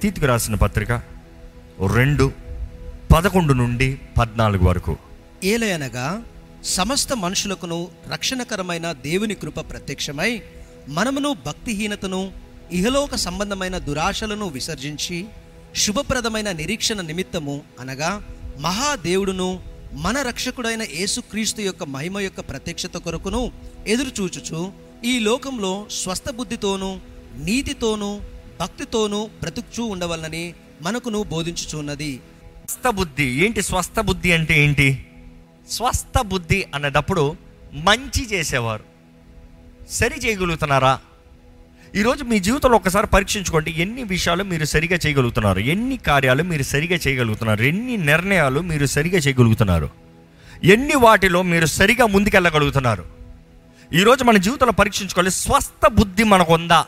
తీతికి రాసిన పత్రిక రెండు పదకొండు నుండి పద్నాలుగు వరకు. ఏలయనగా సమస్త మనుషులకును రక్షణకరమైన దేవుని కృప ప్రత్యక్షమై మనమును భక్తిహీనతను ఇహలోక సంబంధమైన దురాశలను విసర్జించి శుభప్రదమైన నిరీక్షణ నిమిత్తము అనగా మహాదేవుడును మన రక్షకుడైన యేసుక్రీస్తు యొక్క మహిమ యొక్క ప్రత్యక్షత కొరకును ఎదురుచూచుచు ఈ లోకంలో స్వస్థ బుద్ధితోనూ నీతితోనూ భక్తితోనూ బ్రతుకుచూ ఉండవలనని మనకును బోధించుచున్నది. స్వస్థ బుద్ధి ఏంటి స్వస్థ బుద్ధి అంటే ఏంటి? స్వస్థ బుద్ధి అన్నదప్పుడు మంచి చేసేవారు. సరి చేయగలుగుతున్నారా? ఈరోజు మీ జీవితంలో ఒకసారి పరీక్షించుకోండి. ఎన్ని విషయాలు మీరు సరిగా చేయగలుగుతున్నారు? ఎన్ని కార్యాలు మీరు సరిగా చేయగలుగుతున్నారు? ఎన్ని నిర్ణయాలు మీరు సరిగా చేయగలుగుతున్నారు? ఎన్ని వాటిలో మీరు సరిగా ముందుకెళ్ళగలుగుతున్నారు? ఈరోజు మన జీవితంలో పరీక్షించుకోవాలి. స్వస్థ బుద్ధి మనకు ఉందా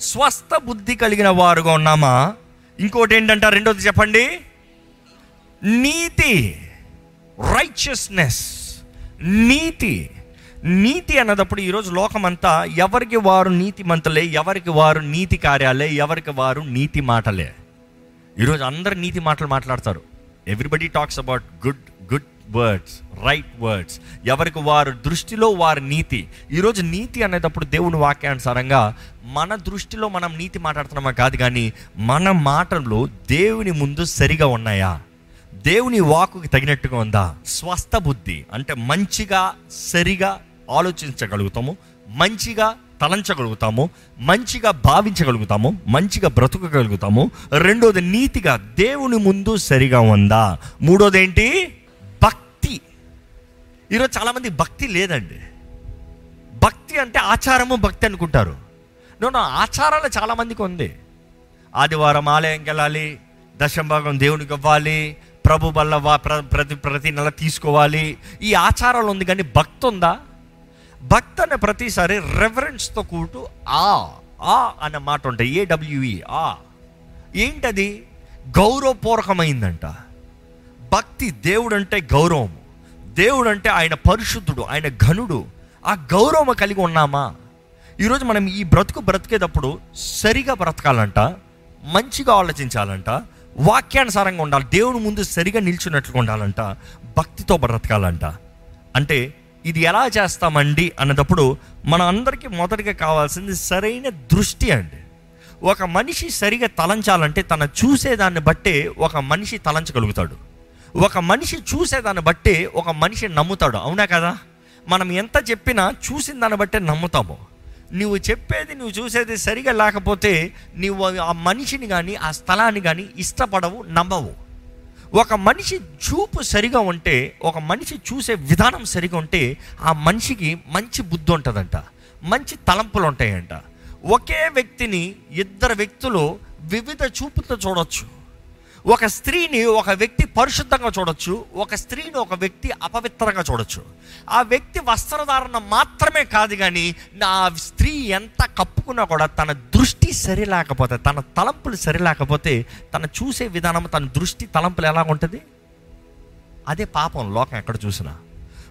స్వస్థ బుద్ధి కలిగిన వారుగా ఉన్నామా? ఇంకోటి ఏంటంట రెండోది చెప్పండి. నీతి రైచియస్నెస్ నీతి నీతి అన్నదప్పుడు ఈరోజు లోకమంతా ఎవరికి వారు నీతి మంతలే ఎవరికి వారు నీతి కార్యాలే ఎవరికి వారు నీతి మాటలే. ఈరోజు అందరు నీతి మాటలు మాట్లాడతారు. Everybody talks about good good words right words ఎవరికి వారు దృష్టిలో వారి నీతి. ఈరోజు నీతి అనేటప్పుడు దేవుని వాక్యానుసారంగా మన దృష్టిలో మనం నీతి మాట్లాడుతున్నామా కాదు కానీ మన మాటల్లో దేవుని ముందు సరిగా ఉన్నాయా? దేవుని వాకుకి తగినట్టుగా ఉందా? స్వస్థ బుద్ధి. అంటే మంచిగా సరిగా ఆలోచించగలుగుతాము. మంచిగా తలంచగలుగుతాము. మంచిగా భావించగలుగుతాము. మంచిగా బ్రతకగలుగుతాము. రెండోది నీతిగా దేవుని ముందు సరిగా ఉందా? మూడోది ఏంటి? ఈరోజు చాలామంది భక్తి లేదండి. భక్తి అంటే ఆచారము భక్తి అనుకుంటారు. నో ఆచారాలు చాలామందికి ఉంది. ఆదివారం ఆలయంకి వెళ్ళాలి దశంభాగం దేవునికి ఇవ్వాలి ప్రభు వల్ల ప్ర- ప్రతి ప్రతి నెల తీసుకోవాలి. ఈ ఆచారాలు ఉంది కానీ భక్తి ఉందా? భక్తి అనే ప్రతిసారి రెఫరెన్స్తో కూటు ఆ ఆ అన్న మాట ఉంటాయి. ఏడబ్ల్యూఈ ఆ. ఏంటది? గౌరవపూర్వకమైందంట. భక్తి దేవుడు అంటే గౌరవం. దేవుడు అంటే ఆయన పరిశుద్ధుడు ఆయన ఘనుడు. ఆ గౌరవం కలిగి ఉన్నామా? ఈరోజు మనం ఈ బ్రతుకు బ్రతికేటప్పుడు సరిగా బ్రతకాలంట మంచిగా ఆలోచించాలంట వాక్యానుసారంగా ఉండాలి దేవుని ముందు సరిగా నిల్చున్నట్లుగా ఉండాలంట భక్తితో బ్రతకాలంట. అంటే ఇది ఎలా చేస్తామండి అన్నదప్పుడు మన అందరికీ మొదటిగా కావాల్సింది సరైన దృష్టి అండి. ఒక మనిషి సరిగా తలంచాలంటే తన చూసేదాన్ని బట్టే ఒక మనిషి తలంచగలుగుతాడు. ఒక మనిషి చూసేదాన్ని బట్టే ఒక మనిషి నమ్ముతాడు. అవునా కదా? మనం ఎంత చెప్పినా చూసిన దాన్ని బట్టే నమ్ముతాము. నువ్వు చెప్పేది నువ్వు చూసేది సరిగా లేకపోతే నువ్వు ఆ మనిషిని కానీ ఆ స్థలాన్ని కానీ ఇష్టపడవు నమ్మవు. ఒక మనిషి చూపు సరిగా ఉంటే ఒక మనిషి చూసే విధానం సరిగా ఉంటే ఆ మనిషికి మంచి బుద్ధి ఉంటుందంట. మంచి తలంపులు ఉంటాయంట. ఒకే వ్యక్తిని ఇద్దరు వ్యక్తులు వివిధ చూపుతో చూడొచ్చు. ఒక స్త్రీని ఒక వ్యక్తి పరిశుద్ధంగా చూడొచ్చు ఒక స్త్రీని ఒక వ్యక్తి అపవిత్రంగా చూడొచ్చు. ఆ వ్యక్తి వస్త్రధారణ మాత్రమే కాదు కానీ నా స్త్రీ ఎంత కప్పుకున్నా కూడా తన దృష్టి సరిలేకపోతే తన తలంపులు సరిలేకపోతే తన చూసే విధానం తన దృష్టి తలంపులు ఎలా ఉంటుంది? అదే పాపం లోకం ఎక్కడ చూసినా.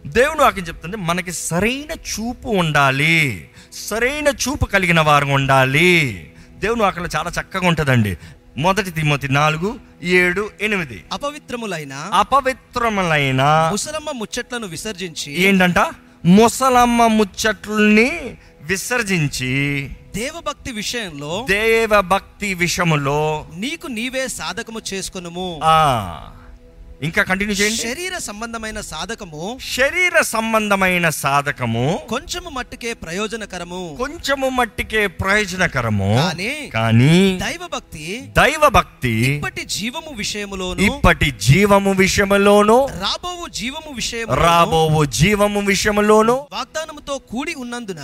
దేవుడు వాక్యం చెప్తుంది మనకి సరైన చూపు ఉండాలి. సరైన చూపు కలిగిన వారు ఉండాలి. దేవుని వాక్యంలో చాలా చక్కగా ఉంటుందండి. మొదటి తిమ్మతి నాలుగు ఏడు ఎనిమిది. అపవిత్రములైన అపవిత్రములైన ముసలమ్మ ముచ్చట్లను విసర్జించి ఏంటంట? ముసలమ్మ ముచ్చట్లని విసర్జించి దేవభక్తి విషయంలో దేవ భక్తి విషయములో నీకు నీవే సాధకము చేసుకొనుము. ఆ ఇంకా కంటిన్యూ చేయండి. శరీర సంబంధమైన సాధకము శరీర సంబంధమైన సాధకము కొంచెము మట్టుకే ప్రయోజనకరము. కొంచెము మట్టికే ప్రయోజనకరము. కానీ కానీ దైవభక్తి దైవ భక్తి ఇప్పటి జీవము విషయములోను ఇప్పటి జీవము విషయములోను రాబోవు జీవము విషయము రాబోవు జీవము విషయములోను వాగ్దానముతో కూడి ఉన్నందున.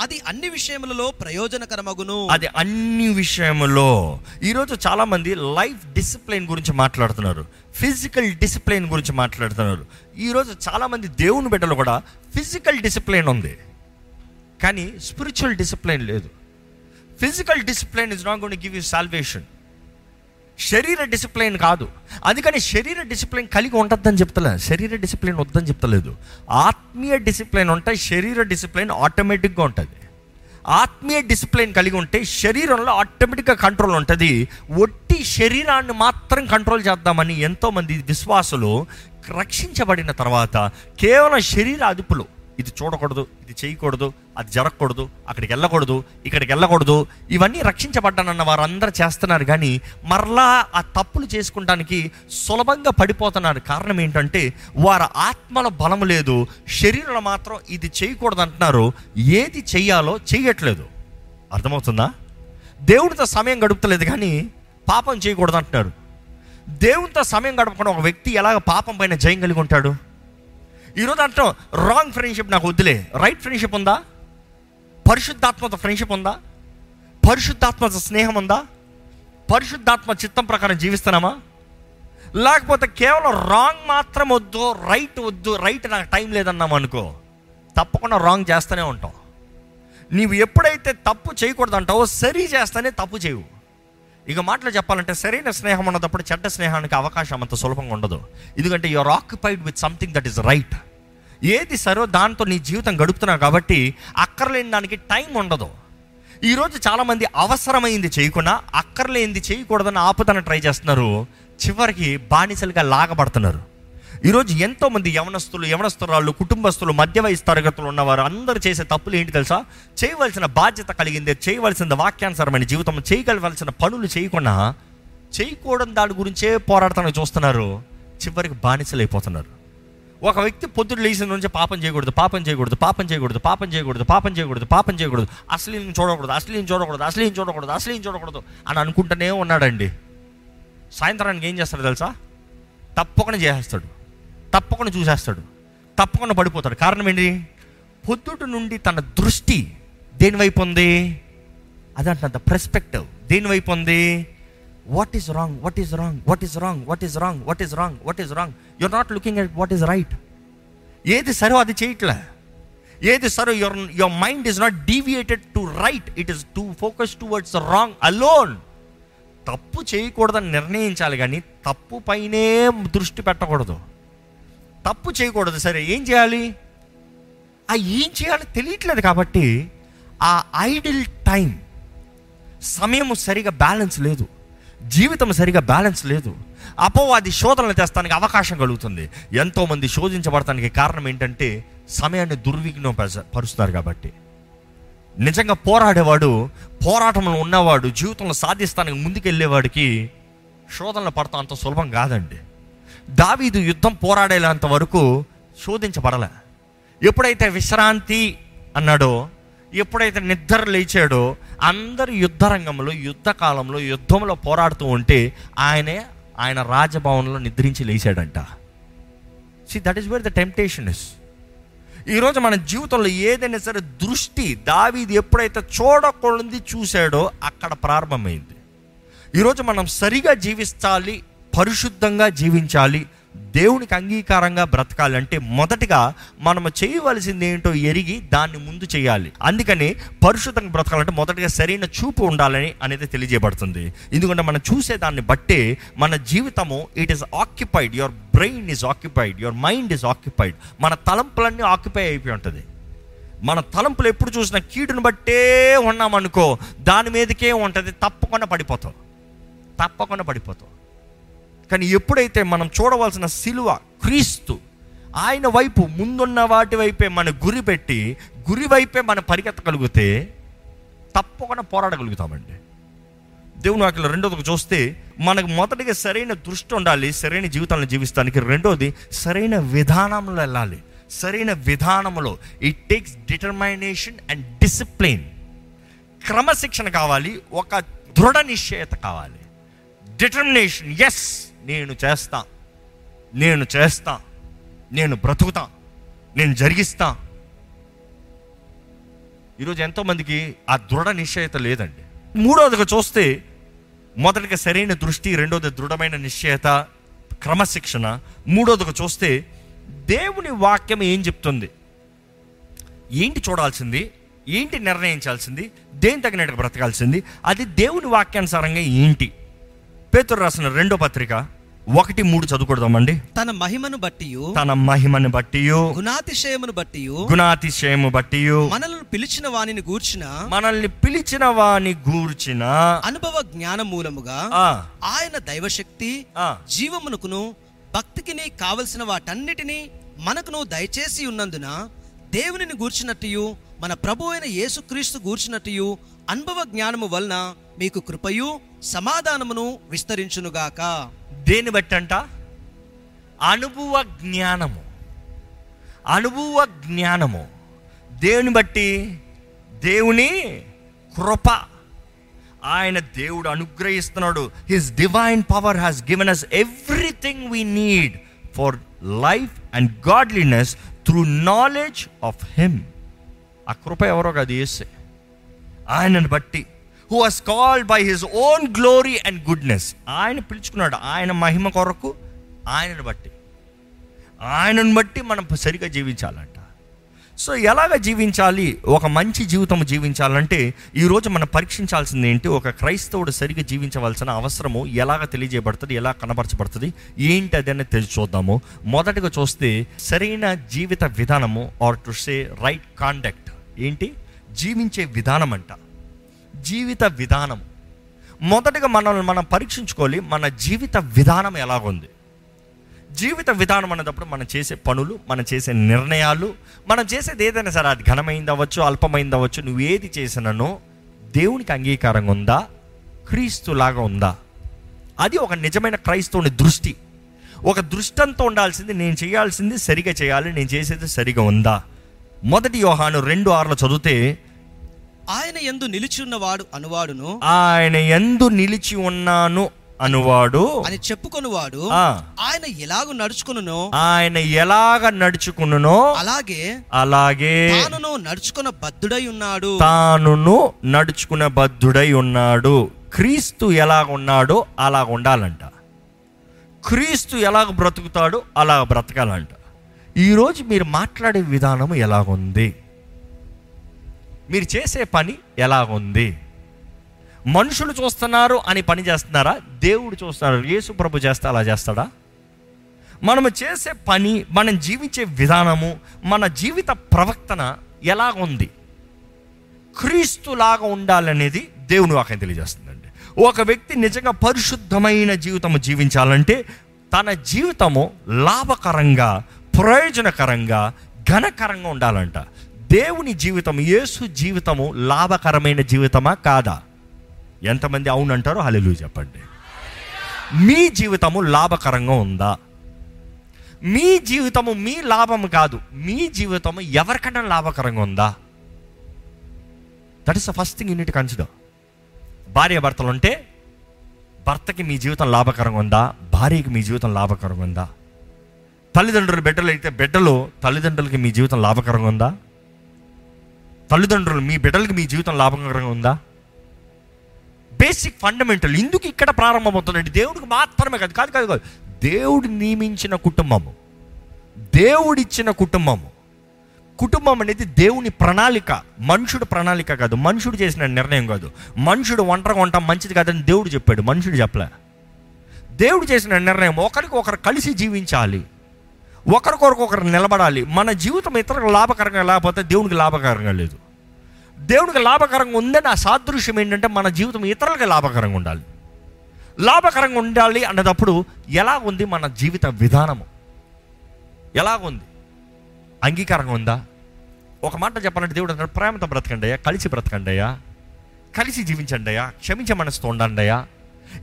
అది అన్ని విషయములలో ప్రయోజనకరమగును. అది అన్ని విషయములో. ఈరోజు చాలా మంది లైఫ్ డిసిప్లిన్ గురించి మాట్లాడుతున్నారు. ఫిజికల్ డిసిప్లిన్ గురించి మాట్లాడుతున్నారు. ఈరోజు చాలా మంది దేవుని బిడ్డలు కూడా ఫిజికల్ డిసిప్లిన్ ఉంది. కానీ స్పిరిచువల్ డిసిప్లిన్ లేదు. Physical discipline is not gonna give you salvation శరీర డిసిప్లిన్ కాదు. అందుకని శరీర డిసిప్లిన్ కలిగి ఉంటుందని చెప్తలేదు శరీర డిసిప్లిన్ వద్దని చెప్తలేదు. ఆత్మీయ డిసిప్లిన్ ఉంటే శరీర డిసిప్లిన్ ఆటోమేటిక్గా ఉంటుంది. ఆత్మీయ డిసిప్లిన్ కలిగి ఉంటే శరీరంలో ఆటోమేటిక్గా కంట్రోల్ ఉంటుంది. ఒట్టి శరీరాన్ని మాత్రం కంట్రోల్ చేద్దామని ఎంతోమంది విశ్వాసులు రక్షించబడిన తర్వాత కేవలం శరీర అదుపులో ఇది చూడకూడదు ఇది చేయకూడదు అది జరగకూడదు అక్కడికి వెళ్ళకూడదు ఇక్కడికి వెళ్ళకూడదు ఇవన్నీ రక్షించబడ్డానన్న వారందరూ చేస్తున్నారు. కానీ మరలా ఆ తప్పులు చేసుకుంటానికి సులభంగా పడిపోతున్నారు. కారణం ఏంటంటే వారి ఆత్మల బలం లేదు శరీరంలో మాత్రం ఇది చేయకూడదు అంటున్నారు. ఏది చెయ్యాలో చేయట్లేదు. అర్థమవుతుందా? దేవుడితో సమయం గడుపుతలేదు కానీ పాపం చేయకూడదు అంటున్నారు. దేవునితో సమయం గడపకుండా ఒక వ్యక్తి ఎలాగ పాపం పైన జయం కలిగి ఉంటాడు? ఈరోజు అంటాం రాంగ్ ఫ్రెండ్షిప్ నాకు వద్దులే. రైట్ ఫ్రెండ్షిప్ ఉందా? పరిశుద్ధాత్మత ఫ్రెండ్షిప్ ఉందా? పరిశుద్ధాత్మత స్నేహం ఉందా? పరిశుద్ధాత్మ చిత్తం ప్రకారం జీవిస్తున్నామా? లేకపోతే కేవలం రాంగ్ మాత్రం వద్దు రైట్ వద్దు రైట్ నాకు టైం లేదన్నాం అనుకో తప్పకుండా రాంగ్ చేస్తూనే ఉంటాం. నీవు ఎప్పుడైతే తప్పు చేయకూడదంటావో సరి చేస్తానే తప్పు చేయవు. ఇక మాటలు చెప్పాలంటే సరైన స్నేహం ఉన్నప్పుడు చెడ్డ స్నేహానికి అవకాశం అంత సులభంగా ఉండదు. ఎందుకంటే your occupied with something that is right ఏది సరో దాంతో నీ జీవితం గడుపుతున్నావు కాబట్టి అక్కర్లేని దానికి టైం ఉండదు. ఈరోజు చాలామంది అవసరమైంది చేయకుండా అక్కర్లేనిది చేయకూడదని ఆపుదన ట్రై చేస్తున్నారు. చివరికి బానిసలుగా లాగబడుతున్నారు. ఈరోజు ఎంతోమంది యవనస్తులు యవనస్తురాళ్ళు కుటుంబస్తులు మధ్య వయసు తరగతులు ఉన్నవారు అందరూ చేసే తప్పులు ఏంటి తెలుసా? చేయవలసిన బాధ్యత కలిగిందే చేయవలసిన వాక్యానుసరమైన జీవితం చేయగలవలసిన పనులు చేయకుండా చేయకూడని దాని గురించే పోరాడతానికి చూస్తున్నారు. చివరికి బానిసలు అయిపోతున్నారు ఒక వ్యక్తి పొద్దుడు లేచిన నుంచి పాపం చేయకూడదు పాపం చేయకూడదు పాపం చేయకూడదు పాపం చేయకూడదు పాపం చేయకూడదు పాపం చేయకూడదు. అసలు చూడకూడదు అశ్లీని చూడకూడదు అశ్లీని చూడకూడదు అశ్లీని చూడకూడదు అని అనుకుంటూనే ఉన్నాడండి. సాయంత్రానికి ఏం చేస్తాడు తెలుసా? తప్పకుండా చేసేస్తాడు. తప్పకుండా చూసేస్తాడు. తప్పకుండా పడిపోతాడు. కారణం ఏంటి? పొద్దుటి నుండి తన దృష్టి దేనివైపు ఉంది? ఉంది అంత పర్స్పెక్టివ్ దేనివైపు ఉంది? What is wrong what is wrong what is wrong what is wrong what is wrong what is wrong you're not looking at what is right ఏది సరో అది చేయట్లే? ఏది సరో your your mind is not deviated to right it is to focus towards wrong alone తప్పు చేయకూడదని నిర్ణయించాలి కానీ తప్పు పైనే దృష్టి పెట్టకూడదు. తప్పు చేయకూడదు. సరే ఏం చేయాలి? ఆ ఏం చేయాలో తెలియట్లేదు కాబట్టి ఆ ఐడిల్ టైం సమయం సరిగా బ్యాలెన్స్ లేదు. జీవితం సరిగా బ్యాలెన్స్ లేదు. అపవాది శోధనలు తెస్తానికి అవకాశం కలుగుతుంది. ఎంతోమంది శోధించబడటానికి కారణం ఏంటంటే సమయాన్ని దుర్విఘ్నం పరుస్తున్నారు పరుస్తారు కాబట్టి. నిజంగా పోరాడేవాడు పోరాటంలో ఉన్నవాడు జీవితంలో సాధిస్తానికి ముందుకెళ్ళేవాడికి శోధనలు పడతాం అంత సులభం కాదండి. దావీదు యుద్ధం పోరాడేంత వరకు శోధించబడలే. ఎప్పుడైతే విశ్రాంతి అన్నాడో ఎప్పుడైతే నిద్ర లేచాడో అందరు యుద్ధ రంగంలో యుద్ధ కాలంలో యుద్ధంలో పోరాడుతూ ఉంటే ఆయనే ఆయన రాజభవన్లో నిద్రించి లేచాడంట. See that is where the temptation is ఈరోజు మన జీవితంలో ఏదైనా సరే దృష్టి దావీది ఎప్పుడైతే చూడకూడదు చూశాడో అక్కడ ప్రారంభమైంది. ఈరోజు మనం సరిగా జీవించాలి పరిశుద్ధంగా జీవించాలి దేవునికి అంగీకారంగా బ్రతకాలంటే మొదటగా మనం చేయవలసింది ఏంటో ఎరిగి దాన్ని ముందు చేయాలి. అందుకని పరిశుద్ధంగా బ్రతకాలంటే మొదటగా సరైన చూపు ఉండాలని అనేది తెలియజేయబడుతుంది. ఎందుకంటే మనం చూసే దాన్ని బట్టే మన జీవితము it is occupied your brain is occupied your mind is occupied మన తలంపులన్నీ ఆక్యుపై అయిపోయి ఉంటుంది. మన తలంపులు ఎప్పుడు చూసినా కీడును బట్టే ఉన్నామనుకో దాని మీదకే ఉంటుంది తప్పకుండా పడిపోతాం. తప్పకుండా పడిపోతాం. కానీ ఎప్పుడైతే మనం చూడవలసిన సిలువ క్రీస్తు ఆయన వైపు ముందున్న వాటి వైపే మన గురి పెట్టి గురి వైపే మనం పరిగెత్తగలిగితే తప్పకుండా పోరాడగలుగుతామండి. దేవుని వాక్యం రెండోది చూస్తే మనకు మొదటిగా సరైన దృష్టి ఉండాలి సరైన జీవితాలను జీవిస్తానికి. రెండోది సరైన విధానంలో వెళ్ళాలి. సరైన విధానంలో it takes determination and discipline క్రమశిక్షణ కావాలి ఒక దృఢ నిశ్చయత కావాలి. డిటర్మినేషన్ ఎస్ నేను చేస్తా. నేను చేస్తా. నేను బ్రతుకుతా. నేను జరిగిస్తా. ఈరోజు ఎంతోమందికి ఆ దృఢ నిశ్చయత లేదండి. మూడవదిగా చూస్తే మొదటిగా సరైన దృష్టి రెండోది దృఢమైన నిశ్చయత క్రమశిక్షణ. మూడోదిగా చూస్తే దేవుని వాక్యం ఏం చెప్తుంది? ఏంటి చూడాల్సింది? ఏంటి నిర్ణయించాల్సింది? దేని తగినట్టుగా బ్రతకాల్సింది? అది దేవుని వాక్యానుసారంగా ఏంటి? పేతురు రాసిన రెండో పత్రిక ఒకటి మూడు చదువుకుందామండి. తన మహిమను బట్టి తన మహిమను బట్టి గుణాతిశయమును బట్టి గుణాతిశయము బట్టి మనల్ని పిలిచిన వానిని గూర్చిన మనల్ని పిలిచిన వాని గూర్చిన అనుభవ జ్ఞాన మూలముగా ఆయన దైవశక్తి జీవమునకును భక్తికిని కావలసిన వాటన్నిటినీ మనకును దయచేసి ఉన్నందున దేవునిని గూర్చినట్టు మన ప్రభు అయిన యేసుక్రీస్తు గూర్చినట్టు అనుభవ జ్ఞానము వలన మీకు కృపయు సమాధానమును విస్తరించునుగాక. దేని బట్టంట? అంట అనుభవ జ్ఞానము. అనుభవ జ్ఞానము. దేవుని బట్టి దేవుని కృప. ఆయన దేవుడు అనుగ్రహిస్తున్నాడు. His divine power has given us everything we need for life and godliness through knowledge of him ఆ కృప ఎవరో కాదు ఏసే ఆయనను బట్టి. Who has called by his own glory and goodness ఆయన పిలుచుకున్నాడు. ఆయన మహిమ కొరకు ఆయనను బట్టి. ఆయనను బట్టి మనం సరిగా జీవించాలంట. సో ఎలాగ జీవించాలి? ఒక మంచి జీవితం జీవించాలంటే ఈరోజు మనం పరీక్షించాల్సింది ఏంటి? ఒక క్రైస్తవుడు సరిగా జీవించవలసిన అవసరము ఎలాగ తెలియజేయబడుతుంది? ఎలా కనబరచబడుతుంది? ఏంటి అదని తెలిసి చూద్దాము. మొదటగా చూస్తే సరైన జీవిత విధానము or to say right conduct ఏంటి? జీవించే విధానం అంట. జీవిత విధానం. మొదటగా మనల్ని మనం పరీక్షించుకోవాలి మన జీవిత విధానం ఎలాగుంది? జీవిత విధానం అనేటప్పుడు మనం చేసే పనులు మనం చేసే నిర్ణయాలు మనం చేసేది ఏదైనా సరే అది ఘనమైంది అవ్వచ్చు అల్పమైంది అవ్వచ్చు నువ్వు ఏది చేసినానో దేవునికి అంగీకారంగా ఉందా? క్రీస్తులాగా ఉందా? అది ఒక నిజమైన క్రైస్తవుని దృష్టి. ఒక దృష్టంతో ఉండాల్సింది నేను చేయాల్సింది సరిగా చేయాలి నేను చేసేది సరిగా ఉందా? మొదటి యోహాను రెండు ఆరులో చదివితే ఆయన ఎందు నిలిచియున్నవాడు అనువాడును. ఆయన ఎందు నిలిచి ఉన్నాను అనువాడు. అని చెప్పుకొనువాడు. ఆయన ఎలాగూ నడుచుకొనునో. ఆయన ఎలాగ నడుచుకున్ననో అలాగే అలాగే తానును నడుచుకున్న బద్ధుడై ఉన్నాడు. తానును నడుచుకున్న బద్ధుడై ఉన్నాడు. క్రీస్తు ఎలాగ ఉన్నాడో అలాగ ఉండాలంట. క్రీస్తు ఎలాగ బ్రతుకుతాడో అలాగ బ్రతకాలంట. ఈరోజు మీరు మాట్లాడే విధానం ఎలాగుంది? మీరు చేసే పని ఎలాగుంది? మనుషులు చూస్తున్నారు అని పని చేస్తున్నారా? దేవుడు చూస్తున్నారు యేసు ప్రభు చేస్తే అలా చేస్తాడా? మనము చేసే పని మనం జీవించే విధానము మన జీవిత ప్రవర్తన ఎలాగుంది క్రీస్తులాగా ఉండాలనేది దేవుని వాక్యం తెలియజేస్తుందండి. ఒక వ్యక్తి నిజంగా పరిశుద్ధమైన జీవితము జీవించాలంటే తన జీవితము లాభకరంగా ప్రయోజనకరంగా ఘనకరంగా ఉండాలంట. దేవుని జీవితం యేసు జీవితము లాభకరమైన జీవితమా కాదా? ఎంతమంది అవునంటారో హలెలు చెప్పండి. మీ జీవితము లాభకరంగా ఉందా? మీ జీవితము మీ లాభం కాదు మీ జీవితము ఎవరికన్నా లాభకరంగా ఉందా? That is the first thing you need to consider భార్య భర్తలు ఉంటే భర్తకి మీ జీవితం లాభకరంగా ఉందా? భార్యకి మీ జీవితం లాభకరంగా ఉందా? తల్లిదండ్రులు బిడ్డలు అయితే బిడ్డలు తల్లిదండ్రులకి మీ జీవితం లాభకరంగా ఉందా? తల్లిదండ్రులు మీ బిడ్డలకి మీ జీవితం లాభకరంగా ఉందా? బేసిక్ ఫండమెంటల్ ఎందుకు ఇక్కడ ప్రారంభమవుతుందంటే దేవుడికి మాత్రమే కాదు కాదు కాదు కాదు. దేవుడు నియమించిన కుటుంబము. దేవుడిచ్చిన కుటుంబము. కుటుంబం అనేది దేవుని ప్రణాళిక. మనుషుడు ప్రణాళిక కాదు మనుషుడు చేసిన నిర్ణయం కాదు. మనుషుడు ఒంటరిగా ఉంటాం మంచిది కాదని దేవుడు చెప్పాడు. మనుషుడు చెప్పలే. దేవుడు చేసిన నిర్ణయం ఒకరికి ఒకరు కలిసి జీవించాలి. ఒకరికొరకు ఒకరు నిలబడాలి. మన జీవితం ఇతరులకు లాభకరంగా లేకపోతే దేవునికి లాభకరంగా లేదు. దేవునికి లాభకరంగా ఉందని ఆ సాదృశ్యం ఏంటంటే మన జీవితం ఇతరులకు లాభకరంగా ఉండాలి. లాభకరంగా ఉండాలి అన్నదప్పుడు ఎలా ఉంది మన జీవిత విధానము? ఎలాగుంది అంగీకారంగా ఉందా? ఒక మాట చెప్పాలంటే దేవుడు అంటాడు ప్రేమతో బ్రతకండి అయ్యా కలిసి బ్రతకండి అయ్యా కలిసి జీవించండి అయ్యా క్షమించే మనసుతో ఉండండి అయ్యా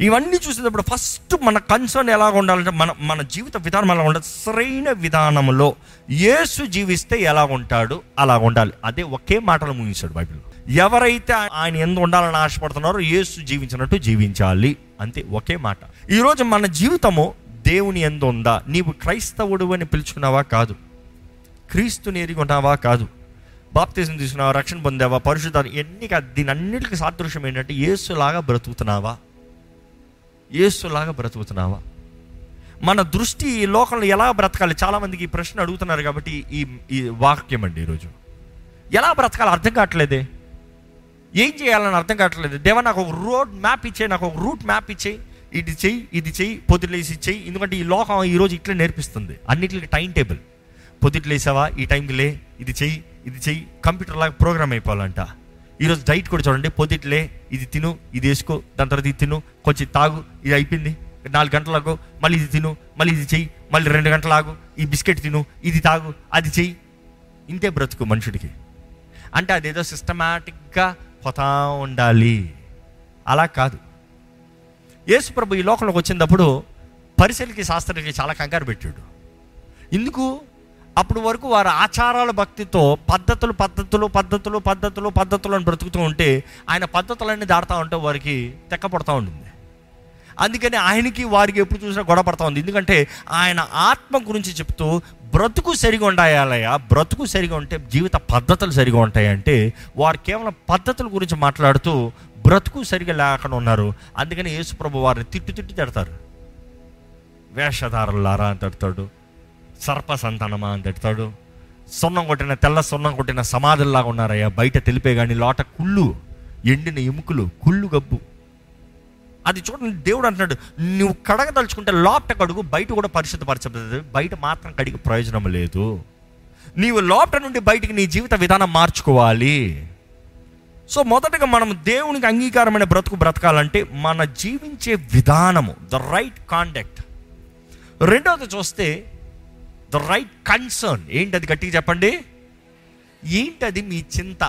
ఇవన్నీ చూసినప్పుడు ఫస్ట్ మన కన్సర్న్ ఎలా ఉండాలంటే మన మన జీవిత విధానం ఎలా ఉండాలి? సరైన విధానంలో యేసు జీవిస్తే ఎలా ఉంటాడు? అలా ఉండాలి. అదే ఒకే మాటలు ముగించాడు బైబిల్ ఎవరైతే ఆయన ఎందు ఉండాలని ఆశపడుతున్నారో యేసు జీవించినట్టు జీవించాలి. అంతే ఒకే మాట. ఈరోజు మన జీవితము దేవుని ఎందు ఉందా? నీవు క్రైస్తవుడు అని పిలుచుకున్నావా? కాదు. క్రీస్తుని ఎరిగి కాదు. బాప్తిజం తీసుకున్నావా? రక్షణ పొందావా? పరిశుద్ధాన్ని ఎన్ని దీని అన్నిటికీ సాదృశ్యం ఏంటంటే యేసులాగా బ్రతుకుతున్నావా? యేసులాగా బ్రతుకుతున్నావా? మన దృష్టి ఈ లోకంలో ఎలా బ్రతకాలి? చాలామందికి ఈ ప్రశ్న అడుగుతున్నారు కాబట్టి ఈ ఈ వాక్యం అండి ఈరోజు. ఎలా బ్రతకాలి? అర్థం కావట్లేదే. ఏం చేయాలని అర్థం కావట్లేదు. దేవా నాకు ఒక రోడ్ మ్యాప్ ఇచ్చే నాకు ఒక రూట్ మ్యాప్ ఇచ్చేయి. ఇది చెయ్యి ఇది చెయ్యి పొద్దులేసి చెయ్యి. ఎందుకంటే ఈ లోకం ఈరోజు ఇట్లే నేర్పిస్తుంది. అన్నిటికి టైం టేబుల్. పొద్దుట్లేసావా ఈ టైంకి లే ఇది చెయ్యి ఇది చెయ్యి. కంప్యూటర్ లాగా ప్రోగ్రామ్ అయిపోవాలంట. ఈరోజు డైట్ కూడా చూడండి పొద్దుట్లే ఇది తిను ఇది వేసుకో దాని తర్వాత ఇది తిను కొంచెం తాగు ఇది అయిపోయింది నాలుగు గంటలకు మళ్ళీ ఇది తిను మళ్ళీ ఇది చెయ్యి మళ్ళీ రెండు గంటలాగు ఈ బిస్కెట్ తిను ఇది తాగు అది చెయ్యి. ఇంతే బ్రతుకు మనుషుడికి. అంటే అదేదో సిస్టమేటిక్గా పోతా ఉండాలి. అలా కాదు. యేసు ప్రభు ఈ లోకంలోకి వచ్చినప్పుడు పరిశీలికి శాస్త్రానికి చాలా కంగారు పెట్టాడు. ఎందుకు? అప్పుడు వరకు వారి ఆచారాల భక్తితో పద్ధతులు పద్ధతులు పద్ధతులు పద్ధతులు పద్ధతులు అని బ్రతుకుతూ ఉంటే ఆయన పద్ధతులన్నీ దాడుతూ ఉంటే వారికి తెక్కపడుతూ ఉంటుంది అందుకని ఆయనకి వారికి ఎప్పుడు చూసినా గొడవ పడతా ఉంది. ఎందుకంటే ఆయన ఆత్మ గురించి చెప్తూ బ్రతుకు సరిగా ఉండాలయ్యా బ్రతుకు సరిగా ఉంటే జీవిత పద్ధతులు సరిగా ఉంటాయంటే వారు కేవలం పద్ధతుల గురించి మాట్లాడుతూ బ్రతుకు సరిగా లేకుండా ఉన్నారు. అందుకని యేసుప్రభు వారిని తిట్టు తిట్టు తిడతారు. వేషధారులారా అని తిడతాడు. సర్ప సంతానమా అని తిడతాడు. సున్నం కొట్టిన తెల్ల సున్నం కొట్టిన సమాధుల్లాగా ఉన్నారయ్యా. బయట తెలిపే కానీ లోట కుళ్ళు ఎండిన ఎముకలు కుళ్ళు గబ్బు. అది చూడండి దేవుడు అంటున్నాడు నువ్వు కడగదలుచుకుంటే లోపట కడుగు బయట కూడా పరిశుద్ధపరచబడుతుంది బయట మాత్రం కడిగి ప్రయోజనం లేదు. నీవు లోపట నుండి బయటికి నీ జీవిత విధానం మార్చుకోవాలి. సో మొదటగా మనం దేవునికి అంగీకారమైన బ్రతుకు బ్రతకాలంటే మన జీవించే విధానము ద రైట్ కాండక్ట్ రెండవది చూస్తే ద రైట్ కన్సర్న్ ఏంటి అది గట్టిగా చెప్పండి? ఏంటది మీ చింత?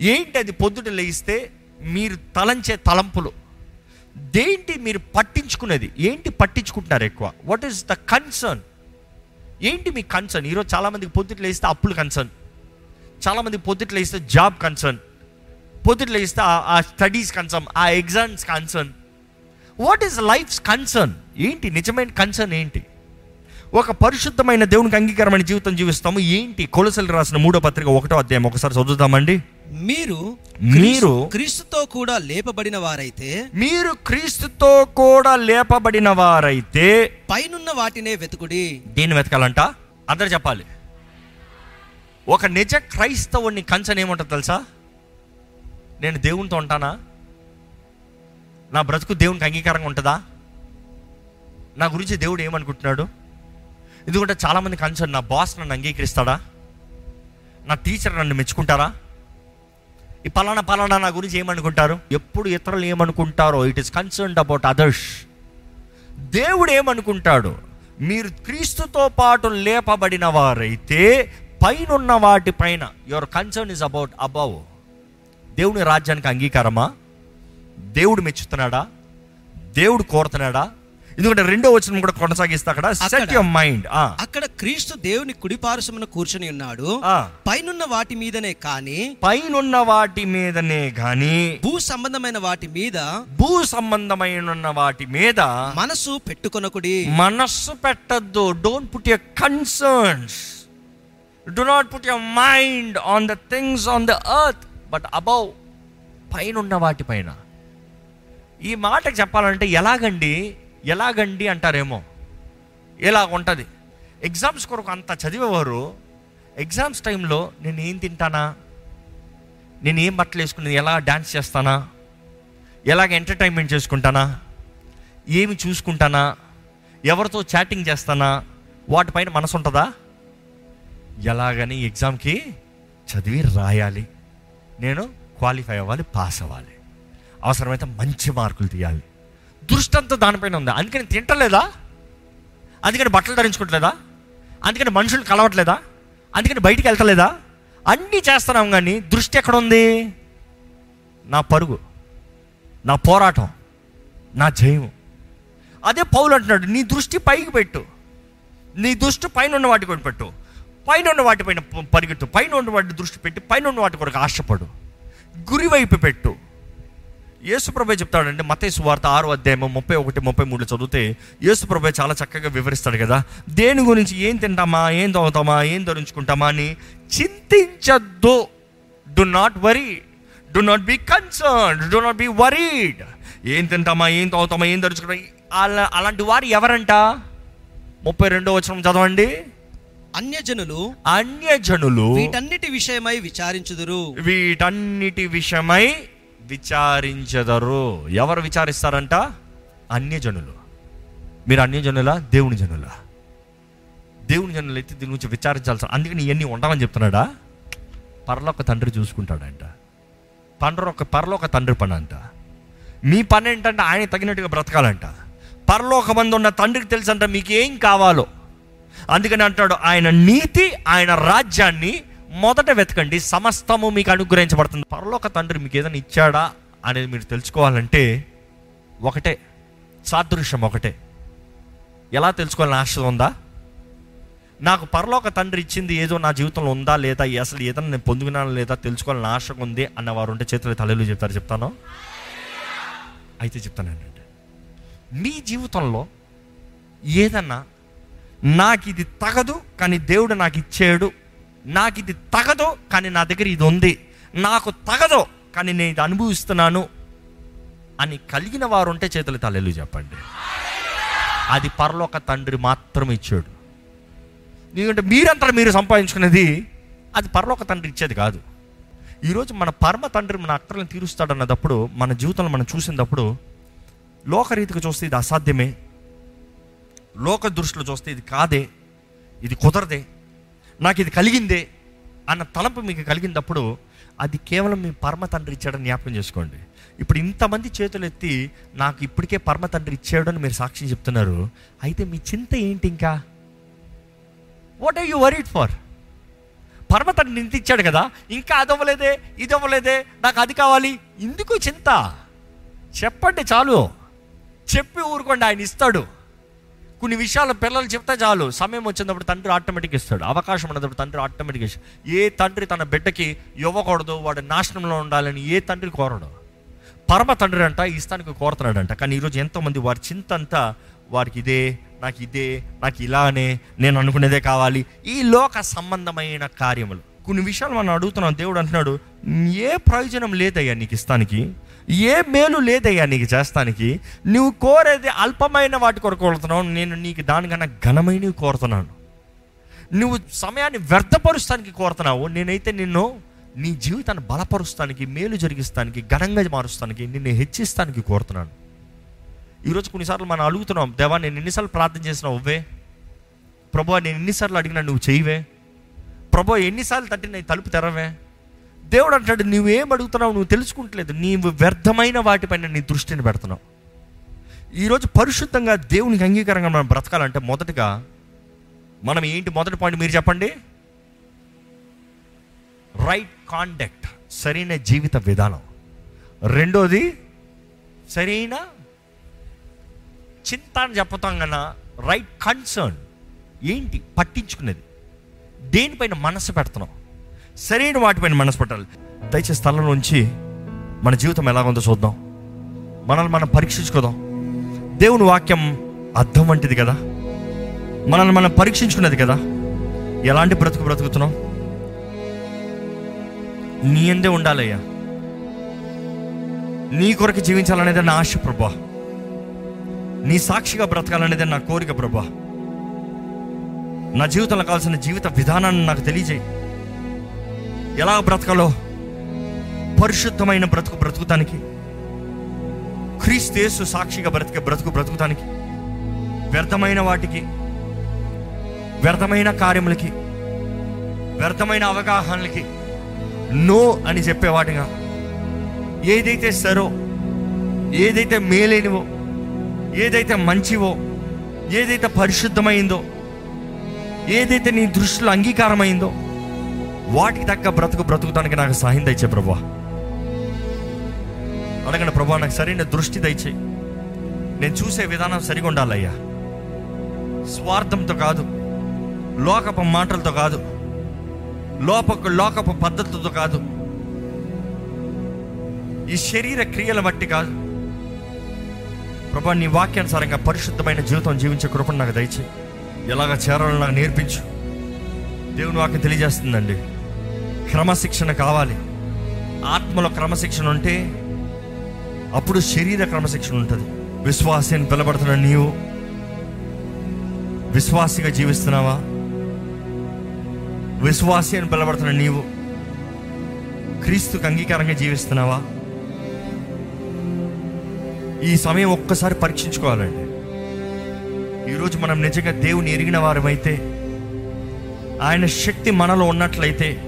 ఏంటి అది పొద్దుట లేయిస్తే మీరు తలంచే తలంపులు? దేంటి మీరు పట్టించుకునేది? ఏంటి పట్టించుకుంటున్నారు ఎక్కువ? వాట్ ఈస్ ద కన్సర్న్ ఏంటి మీ కన్సర్న్ ఈరోజు చాలామందికి పొద్దుట లేస్తే అప్పులు కన్సర్న్ చాలామంది పొద్దుట లేస్తే జాబ్ కన్సర్న్ పొద్దుట లేస్తే ఆ స్టడీస్ కన్సర్న్ ఆ exams concern what is life's concern ఏంటి నిజమైన కన్సర్న్ ఏంటి? ఒక పరిశుద్ధమైన దేవునికి అంగీకారమైన జీవితం జీవిస్తాము. ఏంటి? కొలసలు రాసిన మూడో పత్రిక ఒకటో అధ్యాయం ఒకసారి చదువుతామండి మీరు మీరు క్రీస్తు- క్రీస్తుతో కూడా లేపబడిన వారైతే మీరు క్రీస్తుతో కూడా లేపబడిన వారైతే పైనున్న వాటినే వెతుకుడి. దీన్ని వెతకాలంట? అందరు చెప్పాలి. ఒక నిజ క్రైస్తవుని కంచన్ ఏముంటుంది తెలుసా? నేను దేవునితో ఉంటానా? నా బ్రతుకు దేవునికి అంగీకారంగా ఉంటుందా? నా గురించి దేవుడు ఏమనుకుంటున్నాడు? ఎందుకంటే చాలామంది కన్సర్న్ నా బాస్ నన్ను అంగీకరిస్తాడా? నా టీచర్ నన్ను మెచ్చుకుంటారా? ఈ పలానా పలానా నా గురించి ఏమనుకుంటారు? ఎప్పుడు ఇతరులు ఏమనుకుంటారో it is concerned about others దేవుడు ఏమనుకుంటాడు? మీరు క్రీస్తుతో పాటు లేపబడిన వారైతే పైనున్న వాటిపైన your concern is about above దేవుని రాజ్యానికి అంగీకారమా? దేవుడు మెచ్చుతున్నాడా? దేవుడు కోరుతున్నాడా? ఎందుకంటే రెండో వచనం కూడా కొనసాగిస్తా అక్కడ సెట్ యువర్ మైండ్ అక్కడ క్రీస్తు దేవుని కుడిపారుసమున కూర్చొని ఉన్నాడు. పైనున్న వాటి మీదనే కాని పైనున్న వాటి మీదనే గాని భూ సంబంధమైన వాటి మీద భూ సంబంధమైన వాటి మీద మనసు పెట్టుకొనకుడి. మనస్సు పెట్టద్దు. Don't put your concerns do not put your mind on the things on the earth but above పైన ఉన్న వాటిపైన ఈ మాటకు చెప్పాలంటే ఎలాగండి? ఎలాగండి అంటారేమో? ఇలా ఉంటుంది ఎగ్జామ్స్ కొరకు అంత చదివేవారు ఎగ్జామ్స్ టైంలో నేను ఏం తింటానా? నేను ఏం బట్టలు వేసుకుని ఎలా డ్యాన్స్ చేస్తానా? ఎలాగ ఎంటర్టైన్మెంట్ చేసుకుంటానా? ఏమి చూసుకుంటానా? ఎవరితో చాటింగ్ చేస్తానా? వాటిపైన మనసు ఉంటుందా? ఎలాగని ఎగ్జామ్కి చదివి రాయాలి. నేను క్వాలిఫై అవ్వాలి పాస్ అవ్వాలి. అవసరమైతే మంచి మార్కులు తీయాలి. దృష్టి అంతా దానిపైన ఉంది. అందుకని తింటలేదా? అందుకని బట్టలు ధరించుకోవట్లేదా? అందుకని మనుషులు కలవట్లేదా? అందుకని బయటికి వెళ్తలేదా? అన్నీ చేస్తున్నాం కానీ దృష్టి ఎక్కడ ఉంది? నా పరుగు నా పోరాటం నా జయము. అదే పౌలు అంటున్నాడు నీ దృష్టి పైకి పెట్టు. నీ దృష్టి పైన ఉన్న వాటి కొరకు పెట్టు. పైన ఉన్న వాటిపైన పరిగెట్టు పైన ఉన్న వాటి దృష్టి పెట్టి పైన ఉన్న వాటి కొరకు ఆశపడు. గురి వైపు పెట్టు. యేసుప్రభే చెప్తాడంటే మతేసు వార్త ఆరు అధ్యాయం ముప్పై ఒకటి ముప్పై మూడు చదివితే యేసుప్రభే చాలా చక్కగా వివరిస్తాడు కదా దేని గురించి ఏం తింటామా ఏం తాగుతామా ఏం ధరించుకుంటామా అని చింతించద్దు. Do not worry do not be concern do not be worried ఏం తింటామా ఏం తాగుతామా ఏం ధరించుకుంటామా అలా అలాంటి వారు ఎవరంట? ముప్పై రెండో వచనం చదవండి. అన్యజనులు అన్యజనులు వీటన్నిటి విషయమై విచారించుదురు. వీటన్నిటి విషయమై విచారించదరు. ఎవరు విచారిస్తారంట? అన్యజనులు. మీరు అన్యజనులా? దేవుని జనులా? దేవుని జనులు అయితే దీని గురించి విచారించాల్సిన అందుకని ఇవన్నీ ఉండమని చెప్తున్నాడా? పర్లోక తండ్రి చూసుకుంటాడంట. పరలోక పరలోక తండ్రి పని అంట మీ పని ఏంటంటే ఆయన తగినట్టుగా బ్రతకాలంట. పరలోక మంది ఉన్న తండ్రికి తెలుసంట మీకేం కావాలో. అందుకని అంటాడు ఆయన నీతి ఆయన రాజ్యాన్ని మొదట వెతకండి సమస్తము మీకు అనుగ్రహించబడుతుంది. పరలోక తండ్రి మీకు ఏదైనా ఇచ్చాడా అనేది మీరు తెలుసుకోవాలంటే ఒకటే సాదృశ్యం ఒకటే. ఎలా తెలుసుకోవాలని ఆశ ఉందా? నాకు పరలోక తండ్రి ఇచ్చింది ఏదో నా జీవితంలో ఉందా లేదా అసలు ఏదైనా నేను పొందుకున్నానా లేదా తెలుసుకోవాలని ఆశ ఉంది అన్నవారు ఉంటే చేతులు తలలు చెప్తారు? చెప్తాను. అయితే చెప్తానండి మీ జీవితంలో ఏదన్నా నాకు ఇది తగదు కానీ దేవుడు నాకు ఇచ్చాడు నాకు ఇది తగదు కానీ నా దగ్గర ఇది ఉంది నాకు తగదు కానీ నేను ఇది అనుభవిస్తున్నాను అని కలిగిన వారు ఉంటే చేతులు తలెలు చెప్పండి. అది పరలోక తండ్రి మాత్రమే ఇచ్చాడు. ఎందుకంటే మీరంతా మీరు సంపాదించుకునేది అది పరలోక తండ్రి ఇచ్చేది కాదు. ఈరోజు మన పరమ తండ్రి మన అక్కర్లను తీరుస్తాడు అన్నదప్పుడు మన జీవితంలో మనం చూసినప్పుడు లోకరీతిగా చూస్తే ఇది అసాధ్యమే. లోక దృష్టిలో చూస్తే ఇది కాదే ఇది కుదరదే. నాకు ఇది కలిగిందే అన్న తలంపు మీకు కలిగినప్పుడు అది కేవలం మీ పరమ తండ్రి ఇచ్చాడని జ్ఞాపకం చేసుకోండి. ఇప్పుడు ఇంతమంది చేతులు ఎత్తి నాకు ఇప్పటికే పరమ తండ్రి ఇచ్చాడని మీరు సాక్ష్యం చెప్తున్నారు. అయితే మీ చింత ఏంటి ఇంకా? What are you worried for పరమ తండ్రి ఇంత ఇచ్చాడు కదా ఇంకా అది అవ్వలేదే ఇది అవ్వలేదే నాకు అది కావాలి. ఎందుకు చింత? చెప్పండి చాలు. చెప్పి ఊరుకోండి ఆయన ఇస్తాడు. కొన్ని విషయాలు పిల్లలు చెప్తే చాలు. సమయం వచ్చినప్పుడు తండ్రి ఆటోమేటిక్ ఇస్తాడు. అవకాశం ఉన్నప్పుడు తండ్రి ఆటోమేటిక్ ఇస్తాడు. ఏ తండ్రి తన బిడ్డకి ఇవ్వకూడదు వాడు నాశనంలో ఉండాలని ఏ తండ్రి కోరడు. పరమ తండ్రి అంట ఇస్తానికి కోరుతున్నాడంట. కానీ ఈరోజు ఎంతోమంది వారి చింత అంతా వారికి ఇదే నాకు ఇదే నాకు ఇలానే నేను అనుకునేదే కావాలి. ఈ లోక సంబంధమైన కార్యములు. కొన్ని విషయాలు మనం అడుగుతున్నాం. దేవుడు అంటున్నాడు ఏ ప్రయోజనం లేదయ్యా నీకు ఇస్తానికి? ఏ మేలు లేదయ్యా నీకు చేస్తానికి? నువ్వు కోరేది అల్పమైన వాటి కొరకు కోరుతున్నావు నేను నీకు దానికన్నా ఘనమైనవి కోరుతున్నాను. నువ్వు సమయాన్ని వ్యర్థపరుస్తానికి కోరుతున్నావు నేనైతే నిన్ను నీ జీవితాన్ని బలపరుస్తానికి మేలు జరిగిస్తానికి ఘనంగా మారుస్తానికి నిన్ను హెచ్చిస్తానికి కోరుతున్నాను. ఈరోజు కొన్నిసార్లు మనం అడుగుతున్నాం దేవా నేను ఎన్నిసార్లు ప్రార్థన చేసినావు ఒవ్వే ప్రభు నేను ఎన్నిసార్లు అడిగినా నువ్వు చేయవే ప్రభు ఎన్నిసార్లు తట్టి నేను తలుపు తెరవే? దేవుడు అంటాడు నువ్వేం అడుగుతున్నావు? నువ్వు తెలుసుకుంటలేదు నీవు వ్యర్థమైన వాటిపైన నీ దృష్టిని పెడుతున్నావు. ఈరోజు పరిశుద్ధంగా దేవునికి అంగీకారంగా మనం బ్రతకాలంటే మొదటగా మనం ఏంటి? మొదటి పాయింట్ మీరు చెప్పండి. రైట్ కాండక్ట్ సరైన జీవిత విధానం. రెండోది సరైన చింత అని చెప్పుతాం కన్నా రైట్ కన్సర్న్ ఏంటి? పట్టించుకునేది. దేనిపైన మనసు పెడుతున్నాం సరైన వాటిపైన మనసు పెట్టాలి. దయచేసి స్థలం నుంచి మన జీవితం ఎలా ఉందో చూద్దాం. మనల్ని మనం పరీక్షించుకోదాం. దేవుని వాక్యం అర్థం వంటిది కదా? మనల్ని మనం పరీక్షించుకున్నది కదా? ఎలాంటి బ్రతుకు బ్రతుకుతున్నాం? నీ ఎందే ఉండాలయ్యా. నీ కొరకు జీవించాలనేది నా ఆశ ప్రభా. నీ సాక్షిగా బ్రతకాలనేది నా కోరిక ప్రభా. నా జీవితంలో కావాల్సిన జీవిత విధానాన్ని నాకు తెలియజేయి. ఎలా బ్రతకాలో పరిశుద్ధమైన బ్రతుకు బ్రతుకుతానికి క్రీస్తేసు సాక్షిగా బ్రతికే బ్రతుకు బ్రతుకుతానికి వ్యర్థమైన వాటికి వ్యర్థమైన కార్యములకి వ్యర్థమైన అవగాహనలకి నో అని చెప్పేవాటిగా ఏదైతే సరో ఏదైతే మేలేనివో ఏదైతే మంచివో ఏదైతే పరిశుద్ధమైందో ఏదైతే నీ దృష్టిలో అంగీకారమైందో వాటికి తగ్గ బ్రతుకు బ్రతుకుతానికి నాకు సహాయం దయచే ప్రభా. అడగండి ప్రభా నాకు సరైన దృష్టి దయచేయి. నేను చూసే విధానం సరిగా ఉండాలయ్యా. స్వార్థంతో కాదు లోకపు మాటలతో కాదు లోపకు లోకపు పద్ధతులతో కాదు ఈ శరీర క్రియల బట్టి కాదు. ప్రభా నీ వాక్యానుసారంగా పరిశుద్ధమైన జీవితం జీవించే కృపను నాకు దయచేయి. ఎలాగ చేరాలో నాకు నేర్పించు. దేవుని వాక్యం తెలియజేస్తుందండి. క్రమశిక్షణ కావాలి. ఆత్మలో క్రమశిక్షణ ఉంటే అప్పుడు శరీర క్రమశిక్షణ ఉంటుంది. విశ్వాసి అని పిలబడుతున్న నీవు విశ్వాసిగా జీవిస్తున్నావా? విశ్వాసి అని పిలబడుతున్న నీవు క్రీస్తుకు అంగీకారంగా జీవిస్తున్నావా? ఈ సమయం ఒక్కసారి పరీక్షించుకోవాలండి. ఈరోజు మనం నిజంగా దేవుని ఎరిగిన వారమైతే ఆయన శక్తి మనలో ఉన్నట్లయితే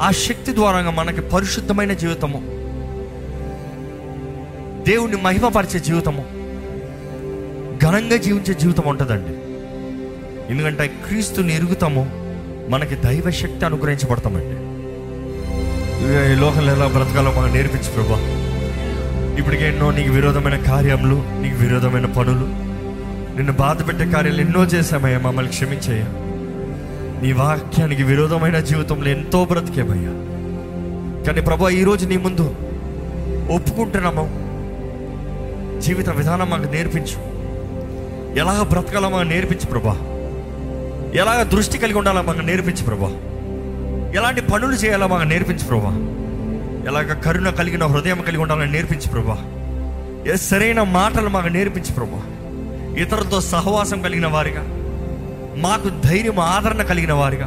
ఆ శక్తి ద్వారా మనకి పరిశుద్ధమైన జీవితము దేవుణ్ణి మహిమపరిచే జీవితము ఘనంగా జీవించే జీవితం ఉంటుందండి. ఎందుకంటే క్రీస్తుని ఎరుగుతాము మనకి దైవ శక్తి అనుగ్రహించబడతామండి ఈ లోకంలో ఎలా బ్రతకాలో మనకు నేర్పించు ప్రభా. ఇప్పటికే ఎన్నో నీకు విరోధమైన కార్యములు నీకు విరోధమైన పనులు నిన్ను బాధ పెట్టే కార్యాలు ఎన్నో చేశామయ్యా మమ్మల్ని క్షమించయ్యా. నీ వాక్యానికి విరోధమైన జీవితంలో ఎంతో బ్రతికేమయ్యా. కానీ ప్రభా ఈరోజు నీ ముందు ఒప్పుకుంటున్నాము. జీవిత విధానం మాకు నేర్పించు. ఎలాగ బ్రతకాలో మాకు నేర్పించు ప్రభా. ఎలాగ దృష్టి కలిగి ఉండాలో మాకు నేర్పించు ప్రభా. ఎలాంటి పనులు చేయాలో మాకు నేర్పించు ప్రభా. ఎలాగ కరుణ కలిగిన హృదయం కలిగి ఉండాలని నేర్పించు ప్రభా. ఏ సరైన మాటలు మాకు నేర్పించు ప్రభా. ఇతరులతో సహవాసం కలిగిన వారిగా మాకు ధైర్యం ఆదరణ కలిగిన వారిగా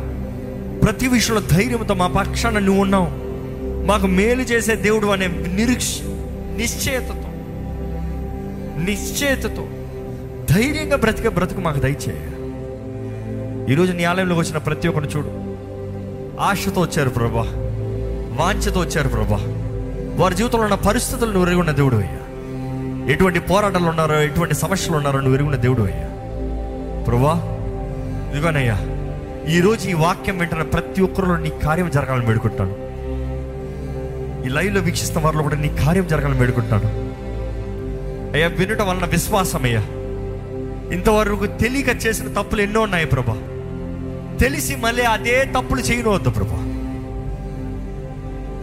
ప్రతి విషయంలో ధైర్యంతో మా పక్షాన నువ్వు ఉన్నావు. మాకు మేలు చేసే దేవుడు అనే నిరీక్ష నిశ్చయతతో నిశ్చయతతో ధైర్యంగా బ్రతికే బ్రతుకు మాకు దయచేయ. ఈరోజు నీ ఆలయంలోకి వచ్చిన ప్రతి ఒక్కరు చూడు. ఆశతో వచ్చారు ప్రభా. వాంఛతో వచ్చారు ప్రభా. వారి జీవితంలో ఉన్న పరిస్థితులను నువ్వు దేవుడు అయ్యా. ఎటువంటి పోరాటాలు ఉన్నారో ఎటువంటి సమస్యలు ఉన్నారో నువ్వు ఎరుగున దేవుడు అయ్యా. ప్రభా ఇదిగోనయ్యా ఈరోజు ఈ వాక్యం వెంటనే ప్రతి ఒక్కరిలో నీ కార్యం జరగాలని వేడుకుంటాను ఈ లైవ్లో వీక్షిస్తున్న వారిలో కూడా నీ కార్యం జరగాలని వేడుకుంటాను అయ్యా వినటం వలన విశ్వాసం అయ్యా. ఇంతవరకు తెలియక చేసిన తప్పులు ఎన్నో ఉన్నాయి ప్రభా. తెలిసి మళ్ళీ అదే తప్పులు చేయనవద్దు ప్రభా.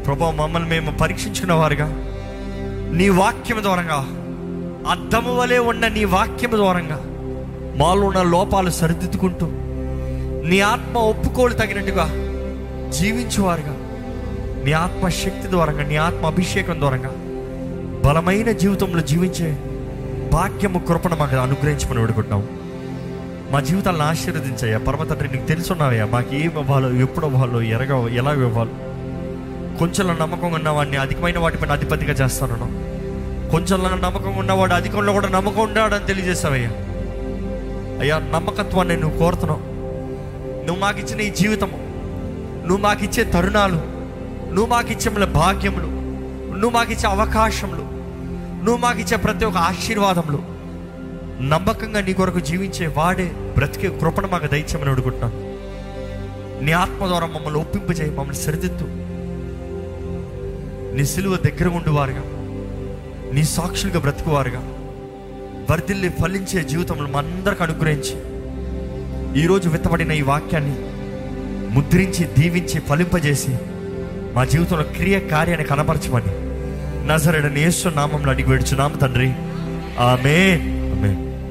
ప్రభా మమ్మల్ని మేము పరీక్షించుకున్న వారుగా నీ వాక్యం ద్వారంగా అద్దము వలె ఉన్న నీ వాక్యం ద్వారంగా మాలో ఉన్న లోపాలు సరిదిద్దుకుంటూ నీ ఆత్మ ఒప్పుకోలు తగినట్టుగా జీవించేవారుగా. నీ ఆత్మ శక్తి ద్వారంగా నీ ఆత్మ అభిషేకం ద్వారంగా బలమైన జీవితంలో జీవించే భాగ్యము కృపణ మాకు అనుగ్రహించమని వేడుకుంటున్నాం. మా జీవితాలను ఆశీర్వదించయ్యా. పరమ తండ్రి నీకు తెలుసున్నావయ్యా మాకు ఏమి ఇవ్వాలో ఎప్పుడు ఇవ్వాలో ఎరగ ఎలా ఇవ్వాలో. కొంచెంలో నమ్మకం ఉన్నవాడిని అధికమైన వాటిపైన అధిపతిగా చేస్తాను కొంచెంలో నమ్మకం ఉన్నవాడు అధికంలో కూడా నమ్మకం ఉన్నాడని తెలియజేశావయ్యా అయ్యా నమ్మకత్వాన్ని నువ్వు కోరుతున్నావు. నువ్వు మాకు ఇచ్చిన ఈ జీవితము నువ్వు మాకు ఇచ్చే తరుణాలు నువ్వు మాకు ఇచ్చే భాగ్యములు నువ్వు మాకు ఇచ్చే అవకాశములు నువ్వు మాకు ఇచ్చే ప్రతి ఒక్క ఆశీర్వాదములు నమ్మకంగా నీ కొరకు జీవించే వాడే బ్రతికే కృపణ మాకు దయచేయమని అడుగుతున్నాను. నీ ఆత్మ ద్వారా మమ్మల్ని ఒప్పింపజేయి మమ్మల్ని సరిదిద్దు. నీ సిలువ దగ్గర ఉండువారుగా నీ సాక్షులుగా బ్రతుకువారుగా. వర్ధిల్లి ఫలించే జీవితంలో మనందరికి అనుగ్రహించి ఈరోజు విత్తబడిన ఈ వాక్యాన్ని ముద్రించి దీవించి ఫలింపజేసి మా జీవితంలో క్రియ కార్యాన్ని కనపరచమని నజరడని యేసు నామంలో అడిగి వేడుచున్నాము తండ్రి. ఆమె